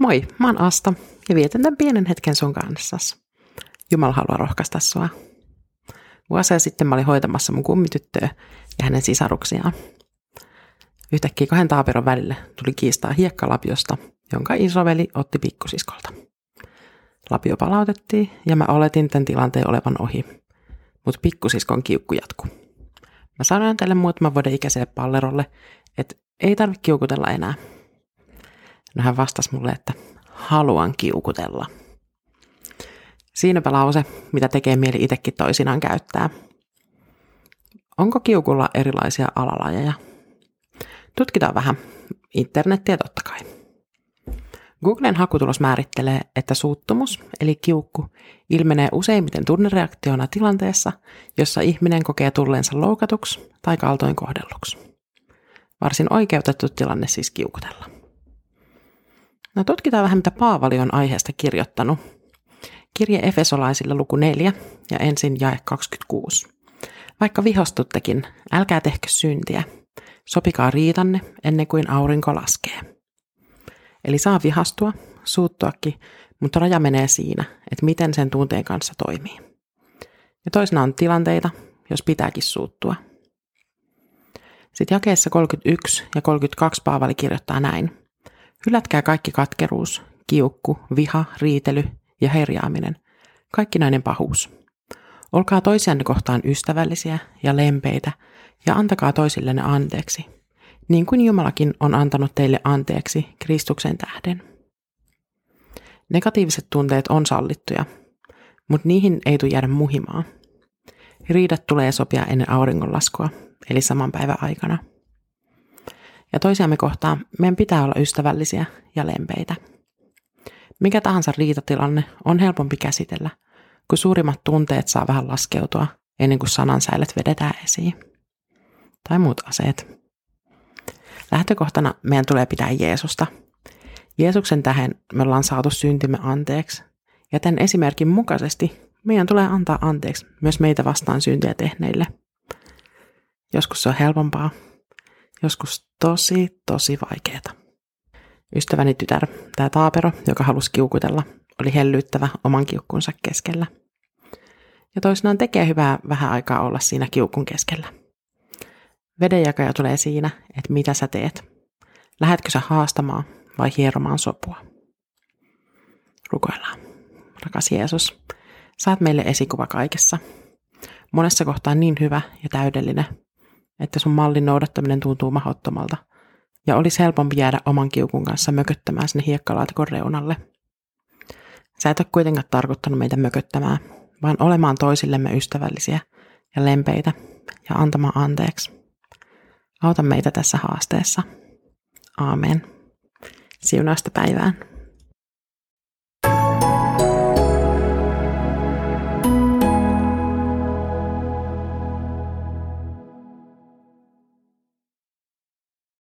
Moi, mä oon Asta ja vietän tämän pienen hetken sun kanssa. Jumala haluaa rohkaista sua. Vuosia sitten mä olin hoitamassa mun kummityttöä ja hänen sisaruksiaan. Yhtäkkiä kahden taaperon välille tuli kiistaa hiekkalapiosta, jonka isoveli otti pikkusiskolta. Lapio palautettiin ja mä oletin tämän tilanteen olevan ohi, mutta pikkusiskon kiukku jatkuu. Mä sanoin tälle muutaman vuoden ikäiselle pallerolle, että ei tarvitse kiukutella enää – No hän vastasi mulle, että haluan kiukutella. Siinäpä lause, mitä tekee mieli itsekin toisinaan käyttää. Onko kiukulla erilaisia alalajeja? Tutkitaan vähän. Internettiä totta kai. Googlen hakutulos määrittelee, että suuttumus, eli kiukku, ilmenee useimmiten tunnereaktiona tilanteessa, jossa ihminen kokee tulleensa loukatuksi tai kaltoin kohdelluksi. Varsin oikeutettu tilanne siis kiukutella. No tutkitaan vähän, mitä Paavali on aiheesta kirjoittanut. Kirje Efesolaisille luku 4 ja ensin jae 26. Vaikka vihostuttekin, älkää tehkö syntiä. Sopikaa riitanne ennen kuin aurinko laskee. Eli saa vihastua, suuttuakin, mutta raja menee siinä, että miten sen tunteen kanssa toimii. Ja toisena on tilanteita, jos pitääkin suuttua. Sitten jakeessa 31 ja 32 Paavali kirjoittaa näin. Hylätkää kaikki katkeruus, kiukku, viha, riitely ja herjaaminen, kaikkinainen pahuus. Olkaa toisianne kohtaan ystävällisiä ja lempeitä ja antakaa toisillenne anteeksi, niin kuin Jumalakin on antanut teille anteeksi Kristuksen tähden. Negatiiviset tunteet on sallittuja, mutta niihin ei tule jäädä muhimaan. Riidat tulee sopia ennen auringonlaskua, eli saman päivän aikana – ja toisiamme kohtaan meidän pitää olla ystävällisiä ja lempeitä. Mikä tahansa riitatilanne on helpompi käsitellä, kun suurimmat tunteet saa vähän laskeutua ennen kuin sanansäilet vedetään esiin. Tai muut aseet. Lähtökohtana meidän tulee pitää Jeesusta. Jeesuksen tähän me ollaan saatu syntimme anteeksi. Ja tämän esimerkin mukaisesti meidän tulee antaa anteeksi myös meitä vastaan syntiä tehneille. Joskus se on helpompaa, joskus tosi, tosi vaikeeta. Ystäväni tytär, tämä Taapero, joka halusi kiukutella, oli hellyttävä oman kiukkunsa keskellä. Ja toisinaan tekee hyvää vähän aikaa olla siinä kiukun keskellä. Vedenjakaja tulee siinä, että mitä sä teet. Lähetkö sä haastamaan vai hieromaan sopua? Rukoillaan. Rakas Jeesus, saat meille esikuva kaikessa. Monessa kohtaa niin hyvä ja täydellinen, että sun mallin noudattaminen tuntuu mahdottomalta, ja olisi helpompi jäädä oman kiukun kanssa mököttämään sinne hiekkalaatikon reunalle. Sä et ole kuitenkaan tarkoittanut meitä mököttämään, vaan olemaan toisillemme ystävällisiä ja lempeitä ja antamaan anteeksi. Auta meitä tässä haasteessa. Aamen. Siunausta päivään.